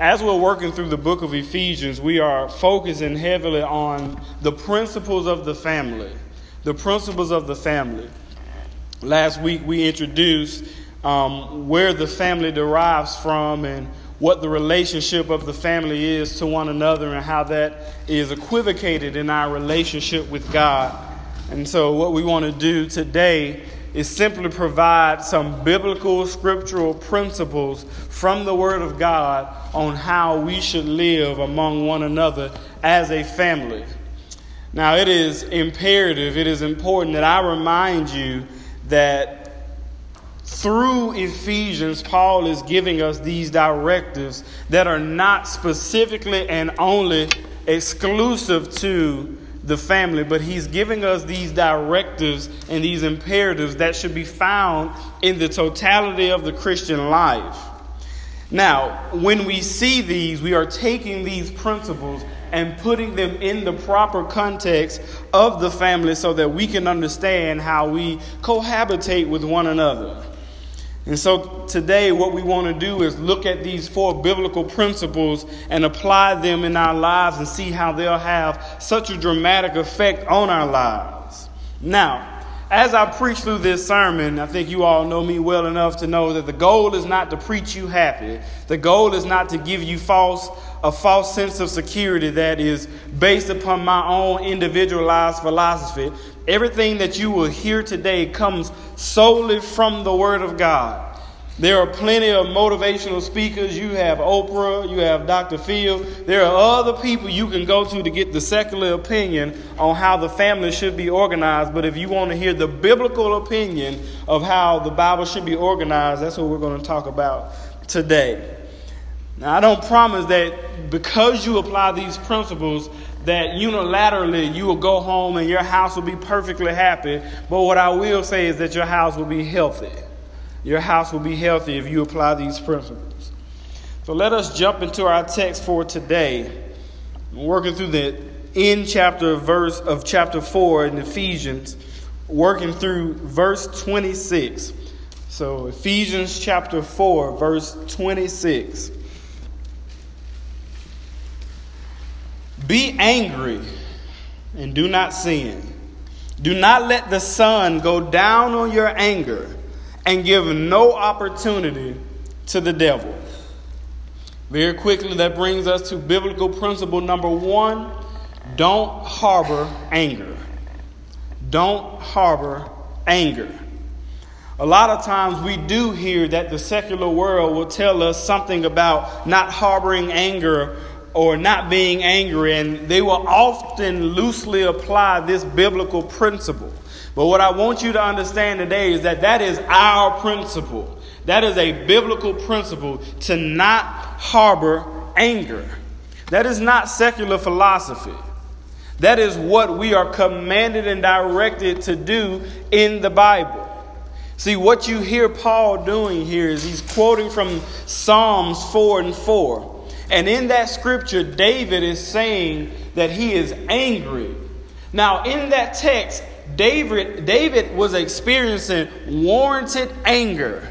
as we're working through the book of Ephesians, we are focusing heavily on the principles of the family. The principles of the family. Last week we introduced um, where the family derives from and what the relationship of the family is to one another and how that is equivocated in our relationship with God. And so, what we want to do today is simply provide some biblical scriptural principles from the Word of God on how we should live among one another as a family. Now, it is imperative, it is important that I remind you that through Ephesians, Paul is giving us these directives that are not specifically and only exclusive to the family, but he's giving us these directives and these imperatives that should be found in the totality of the Christian life. Now, when we see these, we are taking these principles and putting them in the proper context of the family so that we can understand how we cohabitate with one another. And so today, what we want to do is look at these four biblical principles and apply them in our lives and see how they'll have such a dramatic effect on our lives. Now, as I preach through this sermon, I think you all know me well enough to know that the goal is not to preach you happy. The goal is not to give you false a false sense of security that is based upon my own individualized philosophy. Everything that you will hear today comes solely from the Word of God. There are plenty of motivational speakers. You have Oprah, you have Dr. Phil. There are other people you can go to to get the secular opinion on how the family should be organized. But if you want to hear the biblical opinion of how the Bible should be organized, that's what we're going to talk about today. Now, I don't promise that because you apply these principles, that unilaterally you will go home and your house will be perfectly happy. But what I will say is that your house will be healthy. Your house will be healthy if you apply these principles. So let us jump into our text for today. I'm working through the end chapter verse of chapter 4 in Ephesians, working through verse 26. So Ephesians chapter 4, verse 26. Be angry and do not sin. Do not let the sun go down on your anger and give no opportunity to the devil. Very quickly, that brings us to biblical principle number one don't harbor anger. Don't harbor anger. A lot of times we do hear that the secular world will tell us something about not harboring anger or not being angry, and they will often loosely apply this biblical principle. But what I want you to understand today is that that is our principle. That is a biblical principle to not harbor anger. That is not secular philosophy. That is what we are commanded and directed to do in the Bible. See, what you hear Paul doing here is he's quoting from Psalms 4 and 4. And in that scripture, David is saying that he is angry. Now, in that text, David, David was experiencing warranted anger.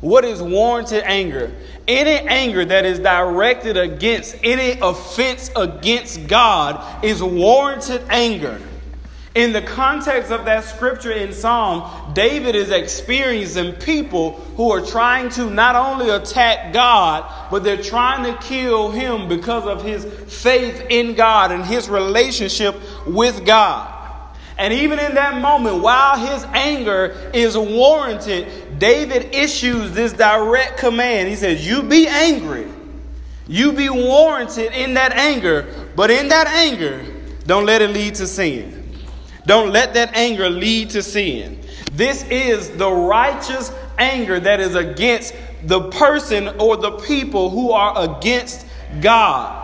What is warranted anger? Any anger that is directed against any offense against God is warranted anger. In the context of that scripture in Psalm, David is experiencing people who are trying to not only attack God, but they're trying to kill him because of his faith in God and his relationship with God. And even in that moment, while his anger is warranted, David issues this direct command. He says, You be angry. You be warranted in that anger, but in that anger, don't let it lead to sin. Don't let that anger lead to sin. This is the righteous anger that is against the person or the people who are against God.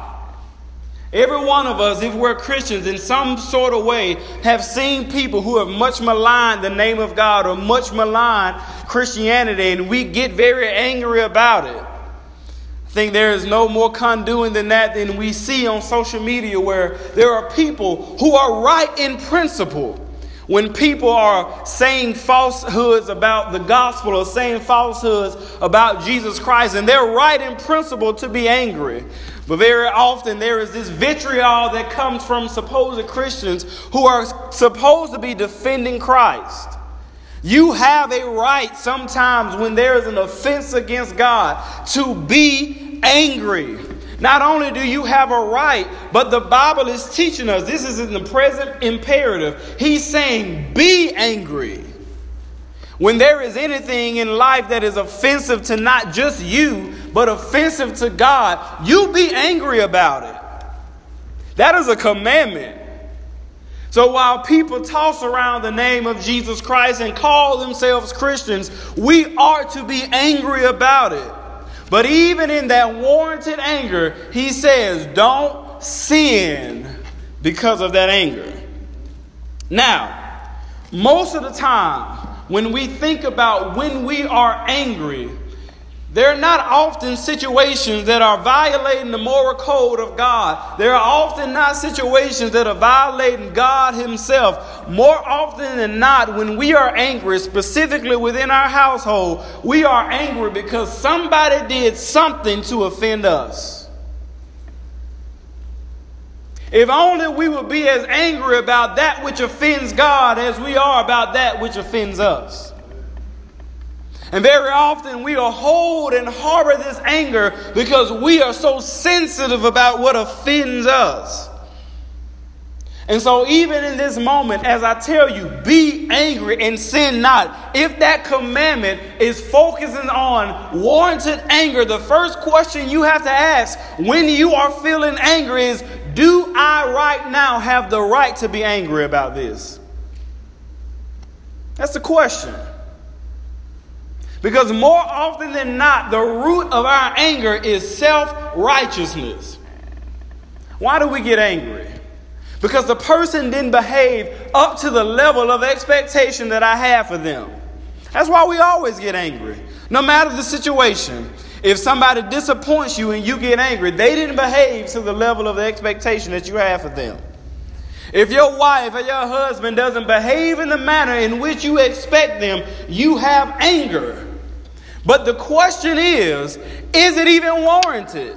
Every one of us, if we're Christians in some sort of way, have seen people who have much maligned the name of God or much maligned Christianity, and we get very angry about it. Think there is no more condoning than that than we see on social media where there are people who are right in principle. When people are saying falsehoods about the gospel or saying falsehoods about Jesus Christ, and they're right in principle to be angry. But very often there is this vitriol that comes from supposed Christians who are supposed to be defending Christ. You have a right sometimes when there is an offense against God to be angry. Not only do you have a right, but the Bible is teaching us this is in the present imperative. He's saying, be angry. When there is anything in life that is offensive to not just you, but offensive to God, you be angry about it. That is a commandment. So while people toss around the name of Jesus Christ and call themselves Christians, we are to be angry about it. But even in that warranted anger, he says, don't sin because of that anger. Now, most of the time, when we think about when we are angry, there are not often situations that are violating the moral code of God. There are often not situations that are violating God Himself. More often than not, when we are angry, specifically within our household, we are angry because somebody did something to offend us. If only we would be as angry about that which offends God as we are about that which offends us. And very often we will hold and harbor this anger because we are so sensitive about what offends us. And so, even in this moment, as I tell you, be angry and sin not. If that commandment is focusing on warranted anger, the first question you have to ask when you are feeling angry is Do I right now have the right to be angry about this? That's the question. Because more often than not, the root of our anger is self righteousness. Why do we get angry? Because the person didn't behave up to the level of expectation that I have for them. That's why we always get angry, no matter the situation. If somebody disappoints you and you get angry, they didn't behave to the level of the expectation that you have for them. If your wife or your husband doesn't behave in the manner in which you expect them, you have anger. But the question is is it even warranted?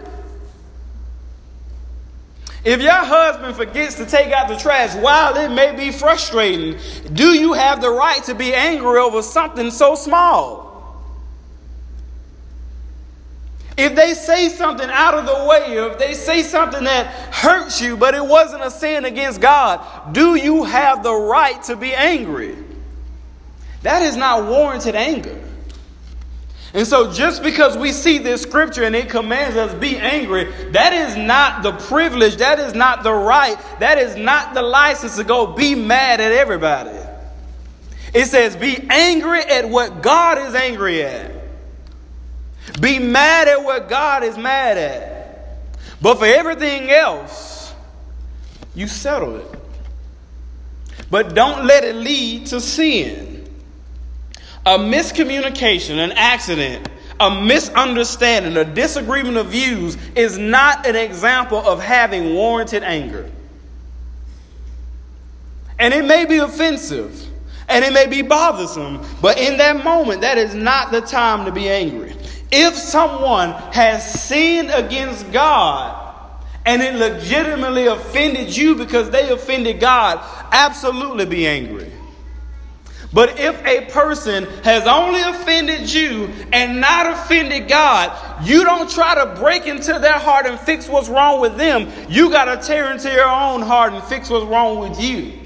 If your husband forgets to take out the trash, while it may be frustrating, do you have the right to be angry over something so small? If they say something out of the way, or if they say something that hurts you, but it wasn't a sin against God, do you have the right to be angry? That is not warranted anger. And so, just because we see this scripture and it commands us be angry, that is not the privilege, that is not the right, that is not the license to go be mad at everybody. It says, be angry at what God is angry at. Be mad at what God is mad at. But for everything else, you settle it. But don't let it lead to sin. A miscommunication, an accident, a misunderstanding, a disagreement of views is not an example of having warranted anger. And it may be offensive and it may be bothersome, but in that moment, that is not the time to be angry. If someone has sinned against God, and it legitimately offended you because they offended God, absolutely be angry. But if a person has only offended you and not offended God, you don't try to break into their heart and fix what's wrong with them. You got to tear into your own heart and fix what's wrong with you.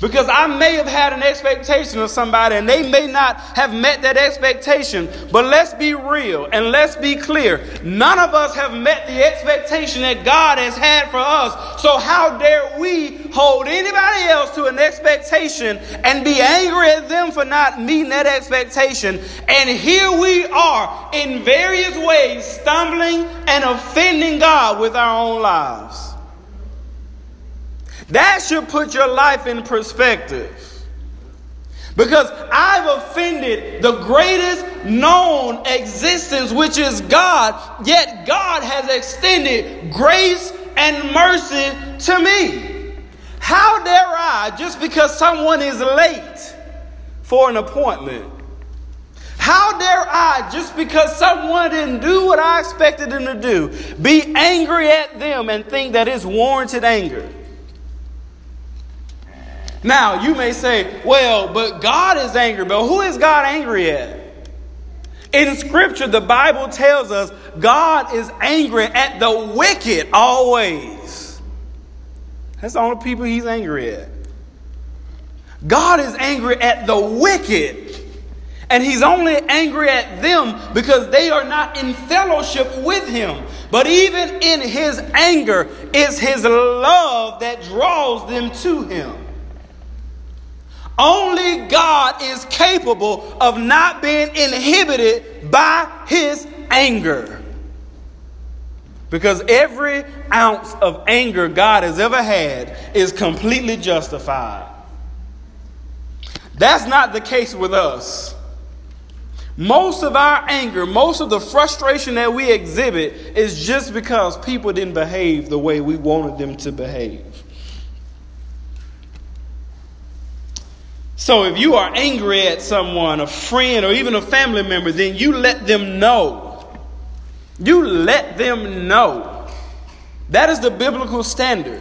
Because I may have had an expectation of somebody and they may not have met that expectation. But let's be real and let's be clear. None of us have met the expectation that God has had for us. So how dare we hold anybody else to an expectation and be angry at them for not meeting that expectation? And here we are in various ways stumbling and offending God with our own lives. That should put your life in perspective. Because I've offended the greatest known existence, which is God, yet God has extended grace and mercy to me. How dare I, just because someone is late for an appointment, how dare I, just because someone didn't do what I expected them to do, be angry at them and think that it's warranted anger? Now, you may say, well, but God is angry. But who is God angry at? In Scripture, the Bible tells us God is angry at the wicked always. That's the only people he's angry at. God is angry at the wicked. And he's only angry at them because they are not in fellowship with him. But even in his anger, it's his love that draws them to him. Only God is capable of not being inhibited by his anger. Because every ounce of anger God has ever had is completely justified. That's not the case with us. Most of our anger, most of the frustration that we exhibit is just because people didn't behave the way we wanted them to behave. So if you are angry at someone, a friend, or even a family member, then you let them know. You let them know. That is the biblical standard.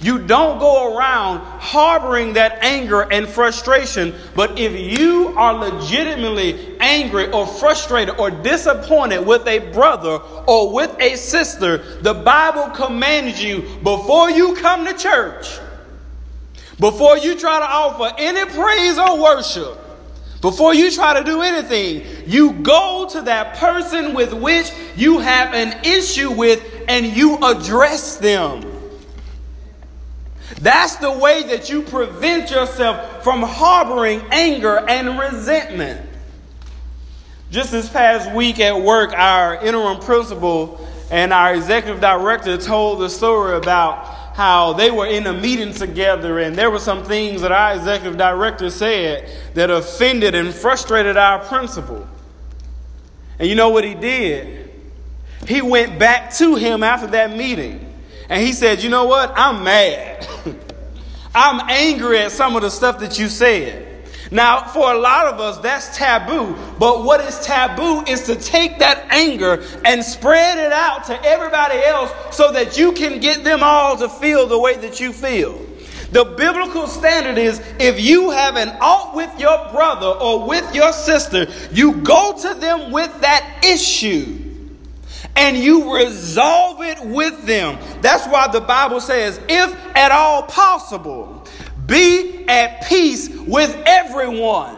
You don't go around harboring that anger and frustration, but if you are legitimately angry or frustrated or disappointed with a brother or with a sister, the Bible commands you before you come to church before you try to offer any praise or worship, before you try to do anything, you go to that person with which you have an issue with and you address them. That's the way that you prevent yourself from harboring anger and resentment. Just this past week at work, our interim principal and our executive director told the story about how they were in a meeting together and there were some things that our executive director said that offended and frustrated our principal. And you know what he did? He went back to him after that meeting and he said, You know what? I'm mad. I'm angry at some of the stuff that you said. Now, for a lot of us, that's taboo. But what is taboo is to take that anger and spread it out to everybody else so that you can get them all to feel the way that you feel. The biblical standard is if you have an alt with your brother or with your sister, you go to them with that issue and you resolve it with them. That's why the Bible says, if at all possible, be at peace with everyone.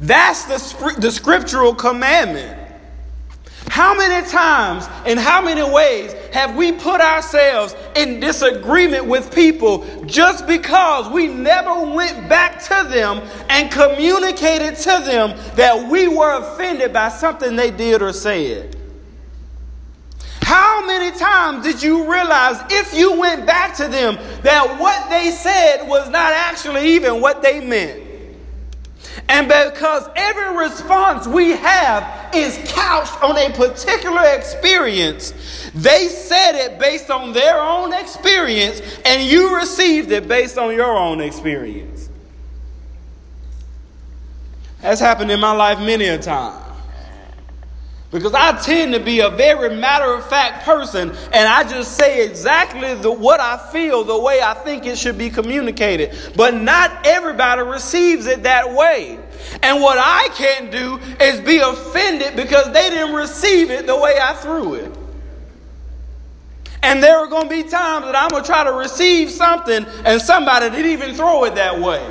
That's the, the scriptural commandment. How many times, in how many ways, have we put ourselves in disagreement with people just because we never went back to them and communicated to them that we were offended by something they did or said? Many times did you realize if you went back to them that what they said was not actually even what they meant? And because every response we have is couched on a particular experience, they said it based on their own experience, and you received it based on your own experience. That's happened in my life many a time. Because I tend to be a very matter of fact person and I just say exactly the, what I feel the way I think it should be communicated. But not everybody receives it that way. And what I can't do is be offended because they didn't receive it the way I threw it. And there are going to be times that I'm going to try to receive something and somebody didn't even throw it that way.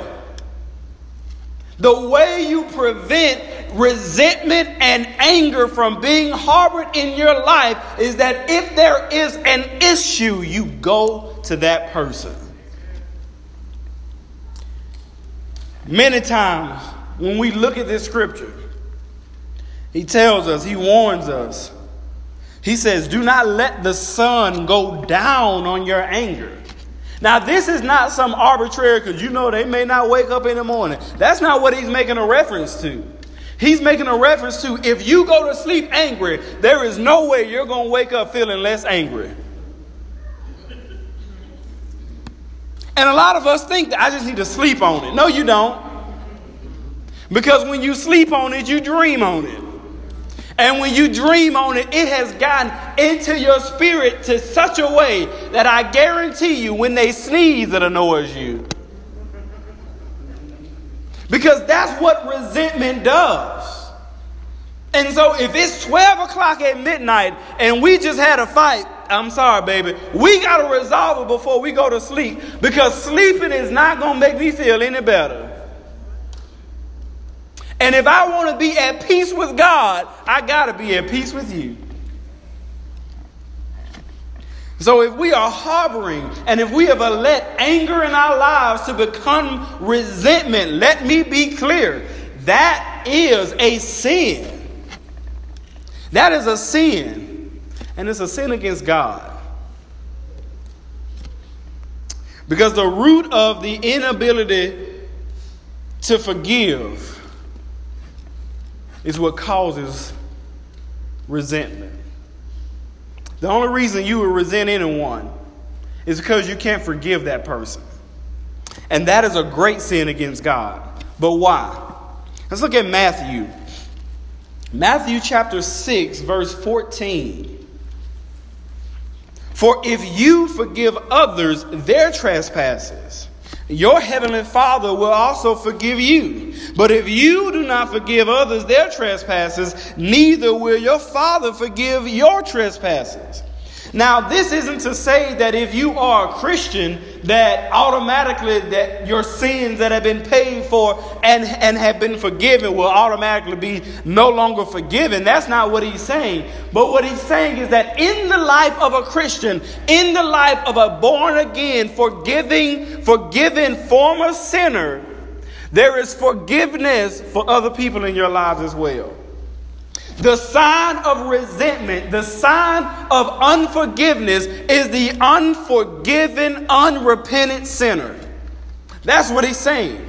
The way you prevent resentment and anger from being harbored in your life is that if there is an issue, you go to that person. Many times when we look at this scripture, he tells us, he warns us. He says, Do not let the sun go down on your anger. Now, this is not some arbitrary, because you know they may not wake up in the morning. That's not what he's making a reference to. He's making a reference to if you go to sleep angry, there is no way you're going to wake up feeling less angry. And a lot of us think that I just need to sleep on it. No, you don't. Because when you sleep on it, you dream on it. And when you dream on it, it has gotten into your spirit to such a way that I guarantee you, when they sneeze, it annoys you. Because that's what resentment does. And so if it's 12 o'clock at midnight and we just had a fight, I'm sorry, baby. We got to resolve it before we go to sleep because sleeping is not going to make me feel any better. And if I want to be at peace with God, I got to be at peace with you. So if we are harboring and if we have let anger in our lives to become resentment, let me be clear that is a sin. That is a sin. And it's a sin against God. Because the root of the inability to forgive is what causes resentment. The only reason you would resent anyone is because you can't forgive that person. And that is a great sin against God. But why? Let's look at Matthew. Matthew chapter 6, verse 14. For if you forgive others their trespasses, your heavenly Father will also forgive you. But if you do not forgive others their trespasses, neither will your Father forgive your trespasses. Now, this isn't to say that if you are a Christian, that automatically that your sins that have been paid for and, and have been forgiven will automatically be no longer forgiven. That's not what he's saying. But what he's saying is that in the life of a Christian, in the life of a born again, forgiving, forgiven former sinner, there is forgiveness for other people in your lives as well. The sign of resentment, the sign of unforgiveness is the unforgiven, unrepentant sinner. That's what he's saying.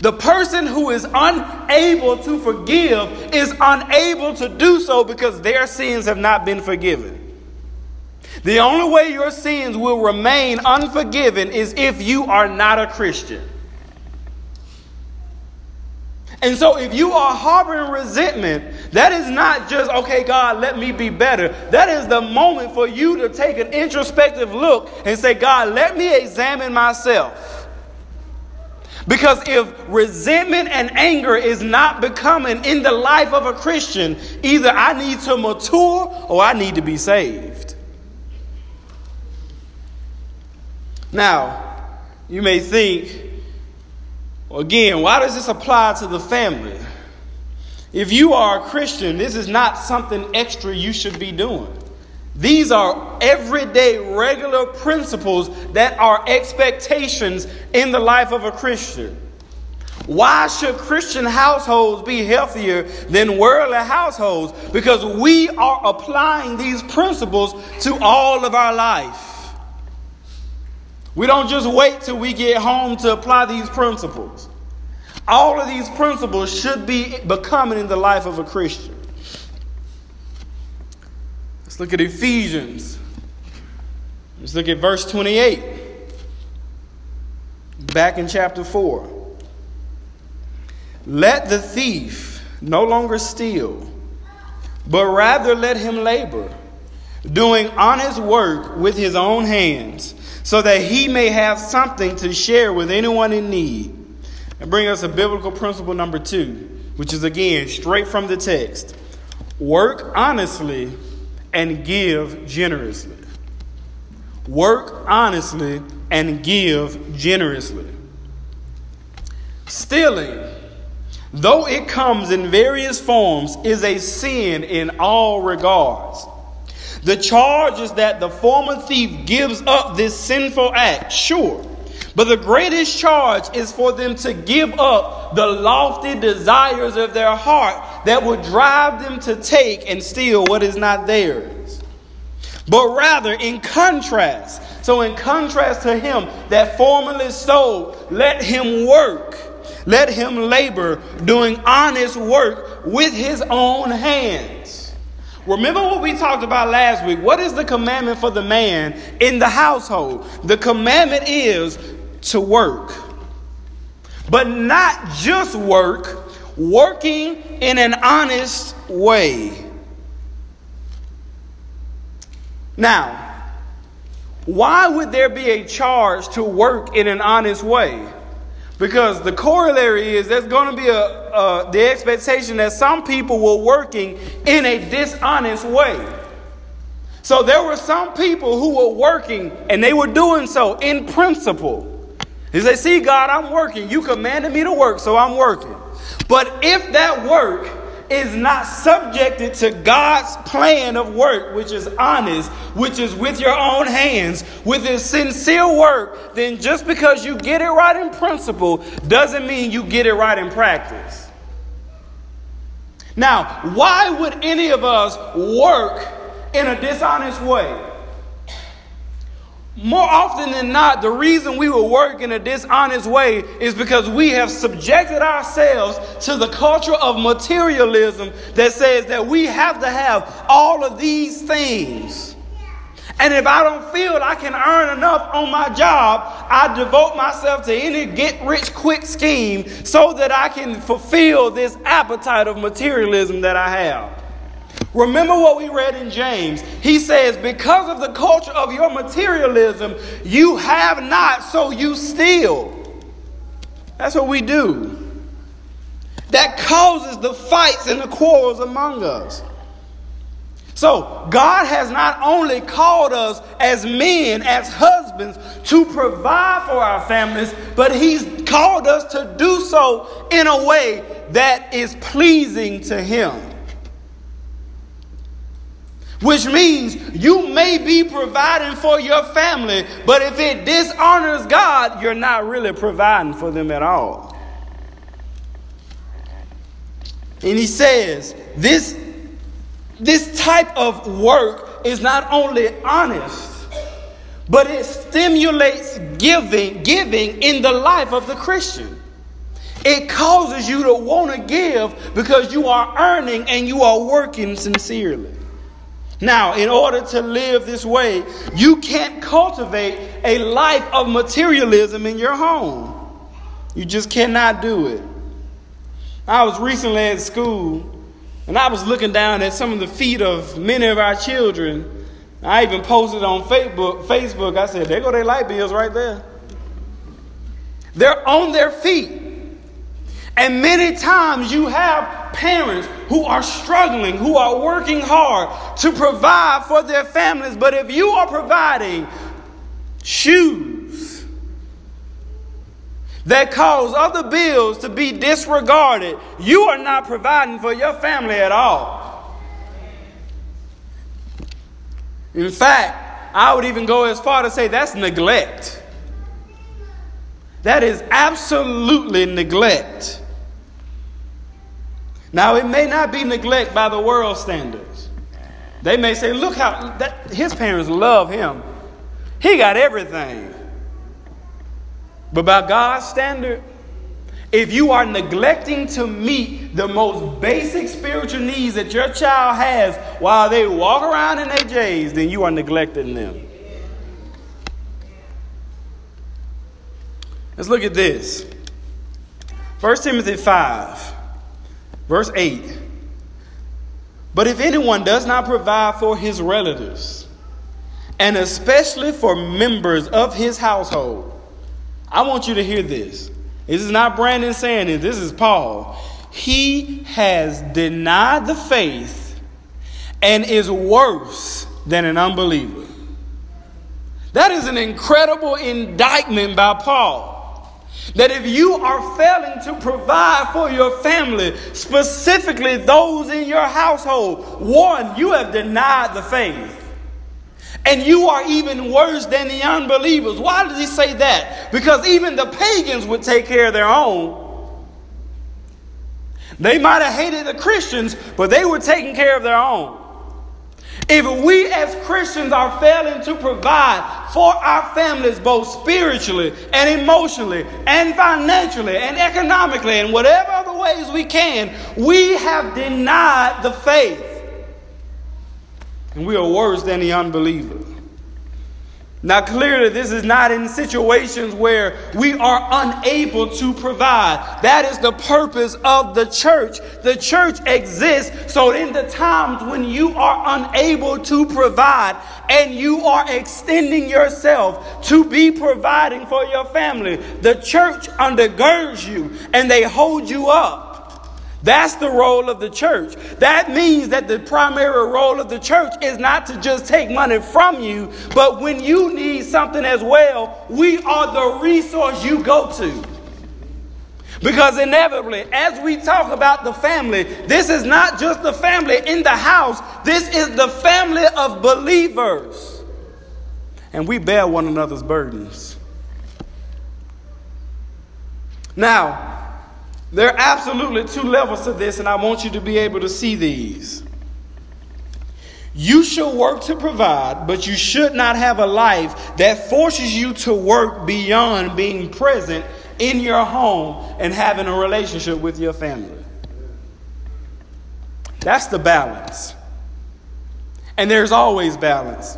The person who is unable to forgive is unable to do so because their sins have not been forgiven. The only way your sins will remain unforgiven is if you are not a Christian. And so, if you are harboring resentment, that is not just, okay, God, let me be better. That is the moment for you to take an introspective look and say, God, let me examine myself. Because if resentment and anger is not becoming in the life of a Christian, either I need to mature or I need to be saved. Now, you may think, Again, why does this apply to the family? If you are a Christian, this is not something extra you should be doing. These are everyday, regular principles that are expectations in the life of a Christian. Why should Christian households be healthier than worldly households? Because we are applying these principles to all of our life. We don't just wait till we get home to apply these principles. All of these principles should be becoming in the life of a Christian. Let's look at Ephesians. Let's look at verse 28. Back in chapter 4. Let the thief no longer steal, but rather let him labor, doing honest work with his own hands so that he may have something to share with anyone in need. And bring us a biblical principle number two, which is again straight from the text work honestly and give generously. Work honestly and give generously. Stealing, though it comes in various forms, is a sin in all regards. The charge is that the former thief gives up this sinful act, sure. But the greatest charge is for them to give up the lofty desires of their heart that would drive them to take and steal what is not theirs. But rather, in contrast, so in contrast to him that formerly stole, let him work, let him labor, doing honest work with his own hands Remember what we talked about last week. What is the commandment for the man in the household? The commandment is to work. But not just work, working in an honest way. Now, why would there be a charge to work in an honest way? Because the corollary is there's going to be a, a, the expectation that some people were working in a dishonest way. So there were some people who were working and they were doing so in principle. They say, See, God, I'm working. You commanded me to work, so I'm working. But if that work is not subjected to God's plan of work, which is honest, which is with your own hands, with his sincere work, then just because you get it right in principle doesn't mean you get it right in practice. Now, why would any of us work in a dishonest way? More often than not, the reason we will work in a dishonest way is because we have subjected ourselves to the culture of materialism that says that we have to have all of these things. And if I don't feel I can earn enough on my job, I devote myself to any get rich quick scheme so that I can fulfill this appetite of materialism that I have. Remember what we read in James. He says, Because of the culture of your materialism, you have not, so you steal. That's what we do. That causes the fights and the quarrels among us. So, God has not only called us as men, as husbands, to provide for our families, but He's called us to do so in a way that is pleasing to Him. Which means you may be providing for your family, but if it dishonors God, you're not really providing for them at all. And he says, this, this type of work is not only honest, but it stimulates giving, giving in the life of the Christian. It causes you to want to give because you are earning and you are working sincerely. Now, in order to live this way, you can't cultivate a life of materialism in your home. You just cannot do it. I was recently at school and I was looking down at some of the feet of many of our children. I even posted on Facebook, Facebook I said, there go their light bills right there. They're on their feet. And many times you have parents who are struggling, who are working hard to provide for their families. But if you are providing shoes that cause other bills to be disregarded, you are not providing for your family at all. In fact, I would even go as far to say that's neglect. That is absolutely neglect. Now, it may not be neglect by the world standards. They may say, look how that, his parents love him. He got everything. But by God's standard, if you are neglecting to meet the most basic spiritual needs that your child has while they walk around in their J's, then you are neglecting them. Let's look at this. 1 Timothy 5. Verse 8 But if anyone does not provide for his relatives, and especially for members of his household, I want you to hear this. This is not Brandon saying it, this is Paul. He has denied the faith and is worse than an unbeliever. That is an incredible indictment by Paul. That if you are failing to provide for your family, specifically those in your household, one, you have denied the faith. And you are even worse than the unbelievers. Why does he say that? Because even the pagans would take care of their own. They might have hated the Christians, but they were taking care of their own. If we as Christians are failing to provide for our families, both spiritually and emotionally and financially and economically and whatever other ways we can, we have denied the faith. And we are worse than the unbeliever. Now, clearly, this is not in situations where we are unable to provide. That is the purpose of the church. The church exists so, in the times when you are unable to provide and you are extending yourself to be providing for your family, the church undergirds you and they hold you up. That's the role of the church. That means that the primary role of the church is not to just take money from you, but when you need something as well, we are the resource you go to. Because inevitably, as we talk about the family, this is not just the family in the house, this is the family of believers. And we bear one another's burdens. Now, there are absolutely two levels to this, and I want you to be able to see these. You should work to provide, but you should not have a life that forces you to work beyond being present in your home and having a relationship with your family. That's the balance. And there's always balance.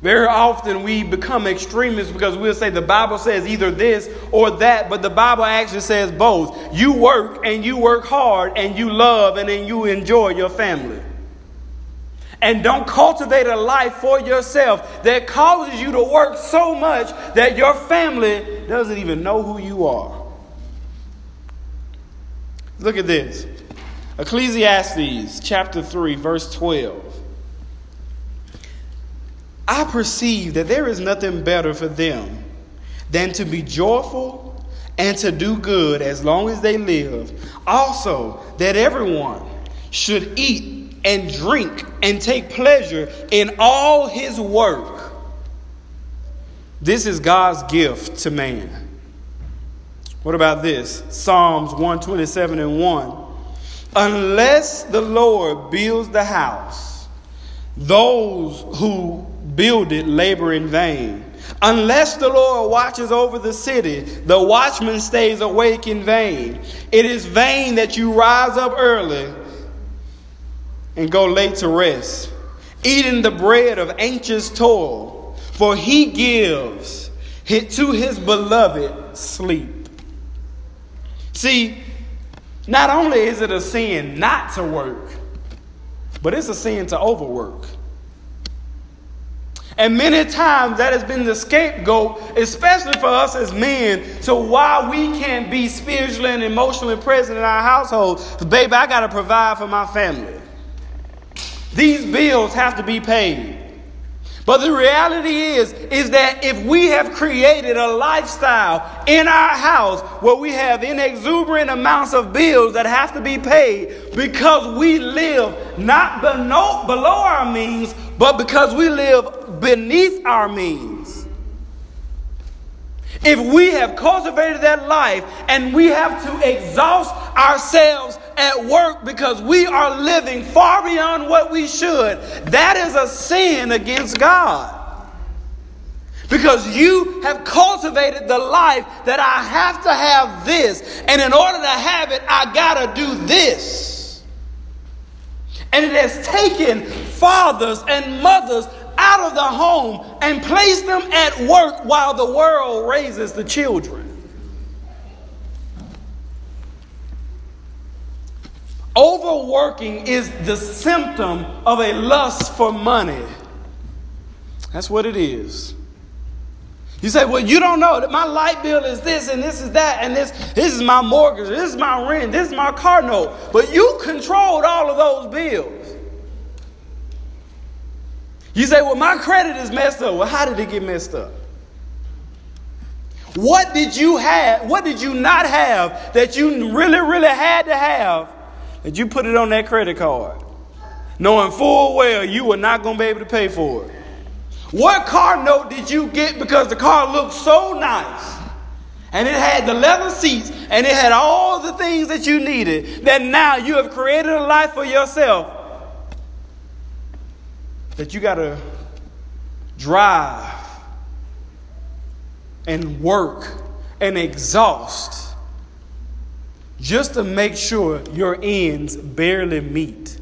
Very often we become extremists because we'll say the Bible says either this or that, but the Bible actually says both. You work and you work hard and you love and then you enjoy your family. And don't cultivate a life for yourself that causes you to work so much that your family doesn't even know who you are. Look at this Ecclesiastes chapter 3, verse 12. I perceive that there is nothing better for them than to be joyful and to do good as long as they live. Also, that everyone should eat and drink and take pleasure in all his work. This is God's gift to man. What about this? Psalms 127 and 1. Unless the Lord builds the house, those who build it labor in vain. Unless the Lord watches over the city, the watchman stays awake in vain. It is vain that you rise up early and go late to rest, eating the bread of anxious toil, for he gives to his beloved sleep. See, not only is it a sin not to work, but it's a sin to overwork. And many times that has been the scapegoat, especially for us as men, to why we can't be spiritually and emotionally present in our household. Baby, I got to provide for my family. These bills have to be paid. But the reality is, is that if we have created a lifestyle in our house where we have inexuberant amounts of bills that have to be paid because we live not below, below our means, but because we live beneath our means. If we have cultivated that life and we have to exhaust ourselves at work because we are living far beyond what we should, that is a sin against God. Because you have cultivated the life that I have to have this, and in order to have it, I gotta do this. And it has taken fathers and mothers out of the home and placed them at work while the world raises the children. Overworking is the symptom of a lust for money. That's what it is. You say, well, you don't know that my light bill is this and this is that and this, this is my mortgage, this is my rent, this is my car note. But you controlled all of those bills. You say, well, my credit is messed up. Well, how did it get messed up? What did you have? What did you not have that you really, really had to have that you put it on that credit card? Knowing full well you were not going to be able to pay for it. What car note did you get because the car looked so nice? And it had the leather seats and it had all the things that you needed that now you have created a life for yourself that you got to drive and work and exhaust just to make sure your ends barely meet.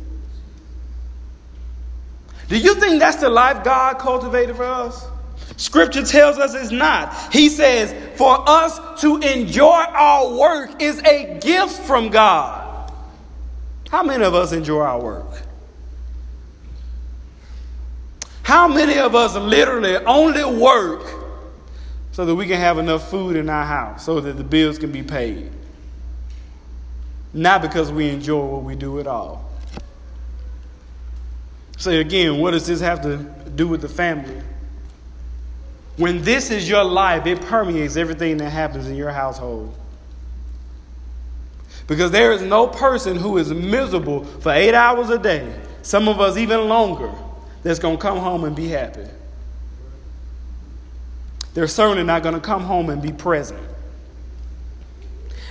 Do you think that's the life God cultivated for us? Scripture tells us it's not. He says, for us to enjoy our work is a gift from God. How many of us enjoy our work? How many of us literally only work so that we can have enough food in our house, so that the bills can be paid? Not because we enjoy what we do at all. So, again, what does this have to do with the family? When this is your life, it permeates everything that happens in your household. Because there is no person who is miserable for eight hours a day, some of us even longer, that's going to come home and be happy. They're certainly not going to come home and be present.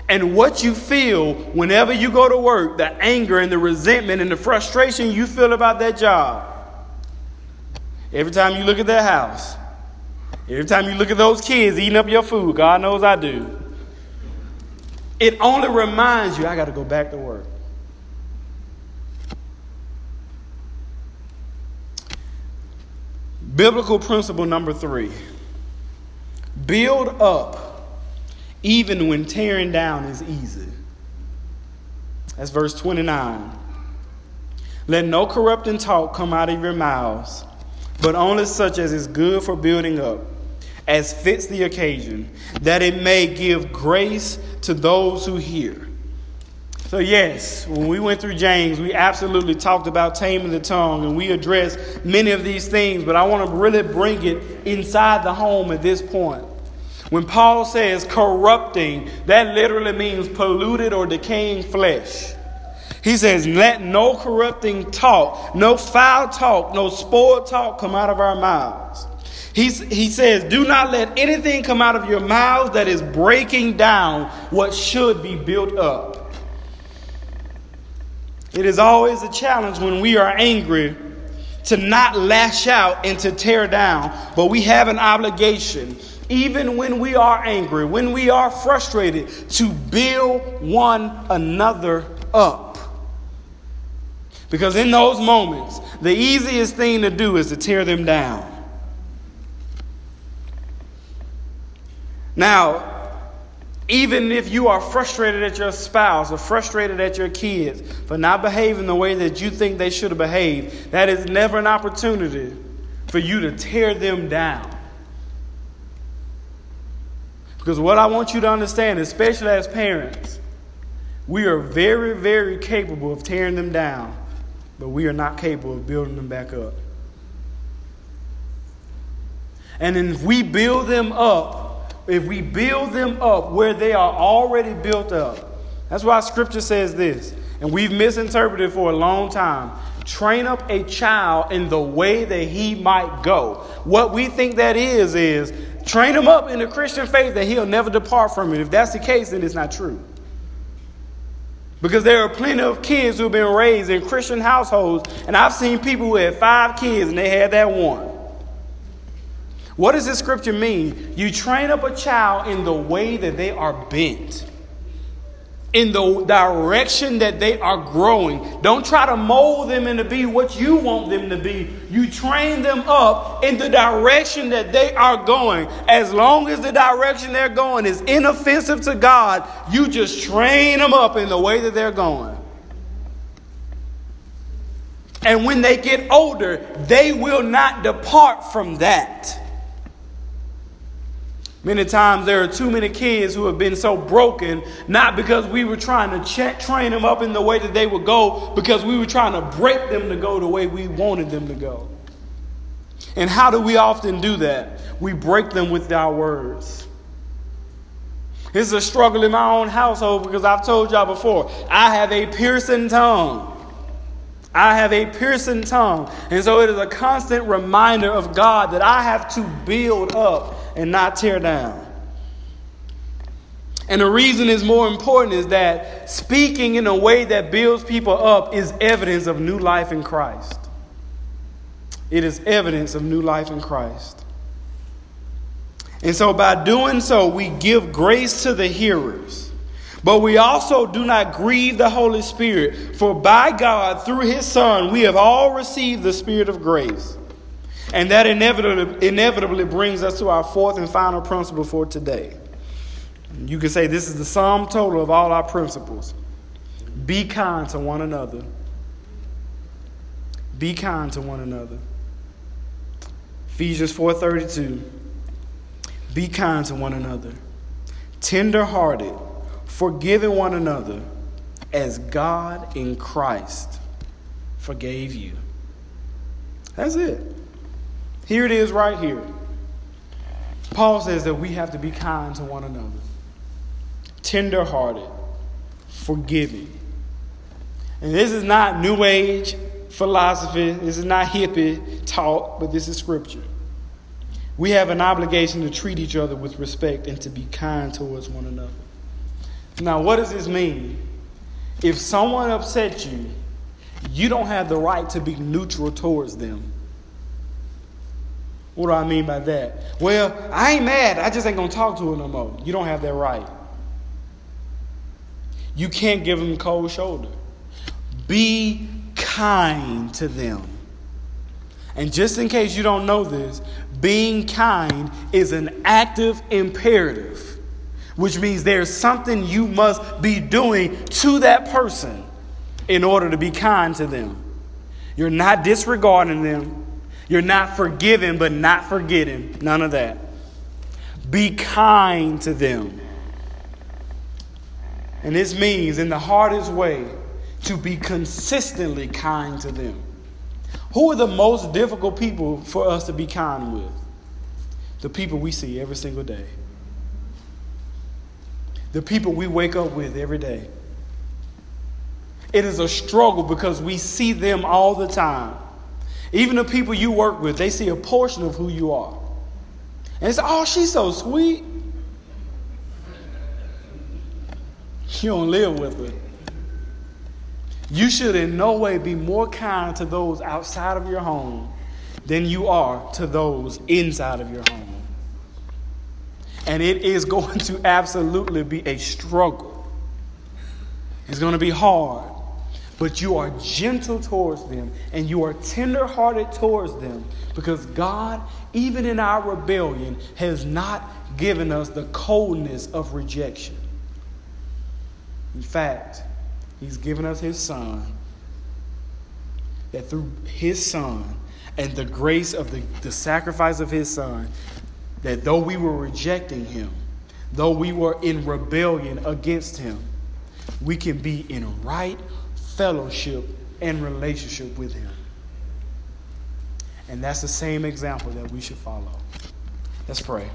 And what you feel whenever you go to work, the anger and the resentment and the frustration you feel about that job, every time you look at that house, every time you look at those kids eating up your food, God knows I do, it only reminds you, I got to go back to work. Biblical principle number three build up even when tearing down is easy. That's verse 29. Let no corrupting talk come out of your mouths, but only such as is good for building up, as fits the occasion, that it may give grace to those who hear. So, yes, when we went through James, we absolutely talked about taming the tongue and we addressed many of these things, but I want to really bring it inside the home at this point. When Paul says corrupting, that literally means polluted or decaying flesh. He says, let no corrupting talk, no foul talk, no spoiled talk come out of our mouths. He's, he says, do not let anything come out of your mouths that is breaking down what should be built up. It is always a challenge when we are angry to not lash out and to tear down, but we have an obligation even when we are angry, when we are frustrated, to build one another up. Because in those moments, the easiest thing to do is to tear them down. Now, even if you are frustrated at your spouse or frustrated at your kids for not behaving the way that you think they should have behaved, that is never an opportunity for you to tear them down. Because what I want you to understand, especially as parents, we are very, very capable of tearing them down, but we are not capable of building them back up. And if we build them up, if we build them up where they are already built up, that's why scripture says this, and we've misinterpreted for a long time. Train up a child in the way that he might go. What we think that is, is Train him up in the Christian faith that he'll never depart from it. If that's the case, then it's not true. Because there are plenty of kids who have been raised in Christian households, and I've seen people who had five kids and they had that one. What does this scripture mean? You train up a child in the way that they are bent in the direction that they are growing. Don't try to mold them into be what you want them to be. You train them up in the direction that they are going. As long as the direction they're going is inoffensive to God, you just train them up in the way that they're going. And when they get older, they will not depart from that. Many times there are too many kids who have been so broken, not because we were trying to ch- train them up in the way that they would go, because we were trying to break them to go the way we wanted them to go. And how do we often do that? We break them with our words. It's a struggle in my own household because I've told y'all before, I have a piercing tongue. I have a piercing tongue. And so it is a constant reminder of God that I have to build up and not tear down. And the reason is more important is that speaking in a way that builds people up is evidence of new life in Christ. It is evidence of new life in Christ. And so by doing so, we give grace to the hearers. But we also do not grieve the Holy Spirit, for by God, through his Son, we have all received the Spirit of grace. And that inevitably, inevitably brings us to our fourth and final principle for today. You can say this is the sum total of all our principles. Be kind to one another. Be kind to one another. Ephesians 4:32. Be kind to one another. Tender-hearted, forgiving one another as God in Christ forgave you. That's it. Here it is right here. Paul says that we have to be kind to one another tender-hearted, forgiving. And this is not New Age philosophy, this is not hippie talk, but this is scripture. We have an obligation to treat each other with respect and to be kind towards one another. Now, what does this mean? If someone upset you, you don't have the right to be neutral towards them. What do I mean by that? Well, I ain't mad. I just ain't going to talk to her no more. You don't have that right. You can't give them cold shoulder. Be kind to them. And just in case you don't know this, being kind is an active imperative, which means there's something you must be doing to that person in order to be kind to them. You're not disregarding them. You're not forgiving, but not forgetting. None of that. Be kind to them. And this means, in the hardest way, to be consistently kind to them. Who are the most difficult people for us to be kind with? The people we see every single day. The people we wake up with every day. It is a struggle because we see them all the time. Even the people you work with, they see a portion of who you are. And it's, oh, she's so sweet. You don't live with her. You should in no way be more kind to those outside of your home than you are to those inside of your home. And it is going to absolutely be a struggle. It's going to be hard. But you are gentle towards them and you are tenderhearted towards them because God, even in our rebellion, has not given us the coldness of rejection. In fact, He's given us His Son, that through His Son and the grace of the, the sacrifice of His Son, that though we were rejecting Him, though we were in rebellion against Him, we can be in right fellowship and relationship with Him. And that's the same example that we should follow. Let's pray.